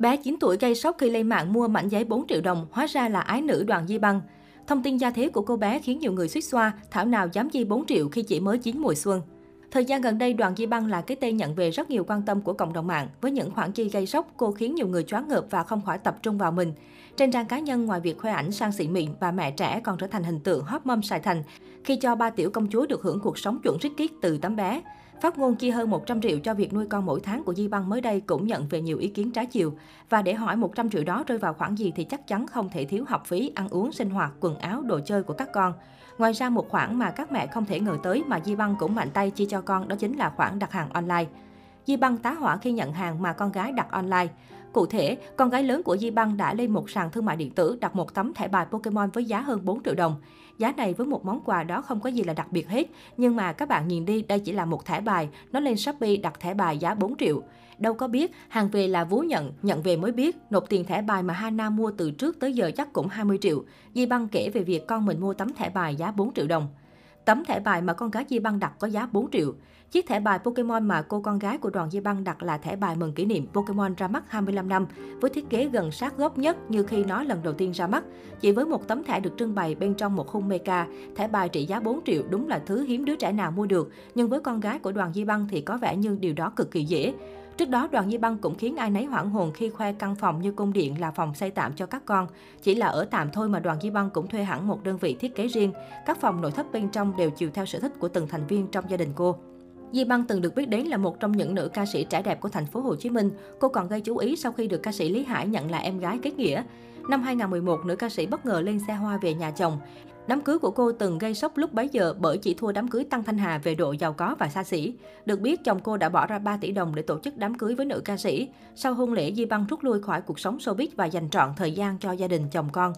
Bé 9 tuổi gây sốc khi lên mạng mua mảnh giấy 4 triệu đồng, hóa ra là ái nữ đoàn Di Băng. Thông tin gia thế của cô bé khiến nhiều người suýt xoa, thảo nào dám chi 4 triệu khi chỉ mới chín mùa xuân. Thời gian gần đây, Đoàn Di Băng là cái tên nhận về rất nhiều quan tâm của cộng đồng mạng. Với những khoản chi gây sốc, cô khiến nhiều người choáng ngợp và không khỏi tập trung vào mình. Trên trang cá nhân, ngoài việc khoe ảnh sang xị mịn, bà mẹ trẻ còn trở thành hình tượng hot mom Sài Thành khi cho ba tiểu công chúa được hưởng cuộc sống chuẩn rít kiết từ tấm bé. Phát ngôn chi hơn 100 triệu cho việc nuôi con mỗi tháng của Di Băng mới đây cũng nhận về nhiều ý kiến trái chiều. Và để hỏi 100 triệu đó rơi vào khoản gì thì chắc chắn không thể thiếu học phí, ăn uống, sinh hoạt, quần áo, đồ chơi của các con. Ngoài ra một khoản mà các mẹ không thể ngờ tới mà Di Băng cũng mạnh tay chi cho con đó chính là khoản đặt hàng online. Di Băng tá hỏa khi nhận hàng mà con gái đặt online. Cụ thể, con gái lớn của Di Băng đã lên một sàn thương mại điện tử đặt một tấm thẻ bài Pokemon với giá hơn 4 triệu đồng. Giá này với một món quà đó không có gì là đặc biệt hết, nhưng mà các bạn nhìn đi, đây chỉ là một thẻ bài, nó lên Shopee đặt thẻ bài giá 4 triệu. Đâu có biết, hàng về là vú nhận, nhận về mới biết, nộp tiền thẻ bài mà Hana mua từ trước tới giờ chắc cũng 20 triệu. Di Băng kể về việc con mình mua tấm thẻ bài giá 4 triệu đồng. Tấm thẻ bài mà con gái Di Băng đặt có giá 4 triệu. Chiếc thẻ bài Pokemon mà cô con gái của đoàn Di Băng đặt là thẻ bài mừng kỷ niệm Pokemon ra mắt 25 năm, với thiết kế gần sát gốc nhất như khi nó lần đầu tiên ra mắt. Chỉ với một tấm thẻ được trưng bày bên trong một khung mecha, thẻ bài trị giá 4 triệu đúng là thứ hiếm đứa trẻ nào mua được, nhưng với con gái của đoàn Di Băng thì có vẻ như điều đó cực kỳ dễ. Trước đó, đoàn Di Băng cũng khiến ai nấy hoảng hồn khi khoe căn phòng như cung điện là phòng xây tạm cho các con. Chỉ là ở tạm thôi mà đoàn Di Băng cũng thuê hẳn một đơn vị thiết kế riêng. Các phòng nội thất bên trong đều chiều theo sở thích của từng thành viên trong gia đình cô. Di Băng từng được biết đến là một trong những nữ ca sĩ trẻ đẹp của thành phố Hồ Chí Minh. Cô còn gây chú ý sau khi được ca sĩ Lý Hải nhận là em gái kết nghĩa. Năm 2011, nữ ca sĩ bất ngờ lên xe hoa về nhà chồng. Đám cưới của cô từng gây sốc lúc bấy giờ bởi chỉ thua đám cưới Tăng Thanh Hà về độ giàu có và xa xỉ. Được biết, chồng cô đã bỏ ra 3 tỷ đồng để tổ chức đám cưới với nữ ca sĩ. Sau hôn lễ, Di Băng rút lui khỏi cuộc sống showbiz và dành trọn thời gian cho gia đình chồng con.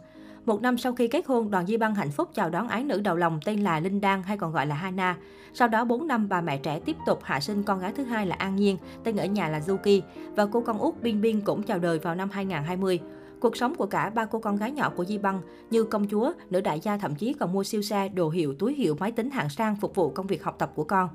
Một năm sau khi kết hôn, đoàn Di Băng hạnh phúc chào đón ái nữ đầu lòng tên là Linh Đan hay còn gọi là Hana. Sau đó 4 năm, bà mẹ trẻ tiếp tục hạ sinh con gái thứ hai là An Nhiên, tên ở nhà là Zuki. Và cô con út Bin Bin cũng chào đời vào năm 2020. Cuộc sống của cả ba cô con gái nhỏ của Di Băng như công chúa, nữ đại gia thậm chí còn mua siêu xe, đồ hiệu, túi hiệu, máy tính hạng sang phục vụ công việc học tập của con.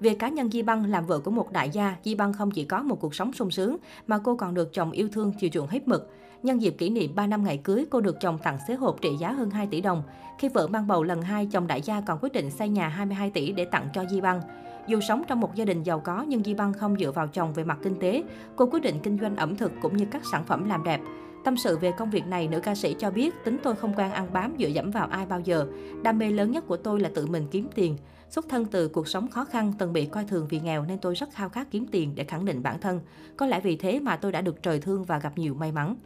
Về cá nhân Di Băng làm vợ của một đại gia, Di Băng không chỉ có một cuộc sống sung sướng mà cô còn được chồng yêu thương chiều chuộng hết mực. Nhân dịp kỷ niệm 3 năm ngày cưới, cô được chồng tặng xế hộp trị giá hơn 2 tỷ đồng. Khi vợ mang bầu lần 2, chồng đại gia còn quyết định xây nhà 22 tỷ để tặng cho Di Băng. Dù sống trong một gia đình giàu có nhưng Di Băng không dựa vào chồng về mặt kinh tế. Cô quyết định kinh doanh ẩm thực cũng như các sản phẩm làm đẹp. Tâm sự về công việc này, nữ ca sĩ cho biết tính tôi không quan ăn bám dựa dẫm vào ai bao giờ. Đam mê lớn nhất của tôi là tự mình kiếm tiền. Xuất thân từ cuộc sống khó khăn, từng bị coi thường vì nghèo nên tôi rất khao khát kiếm tiền để khẳng định bản thân. Có lẽ vì thế mà tôi đã được trời thương và gặp nhiều may mắn.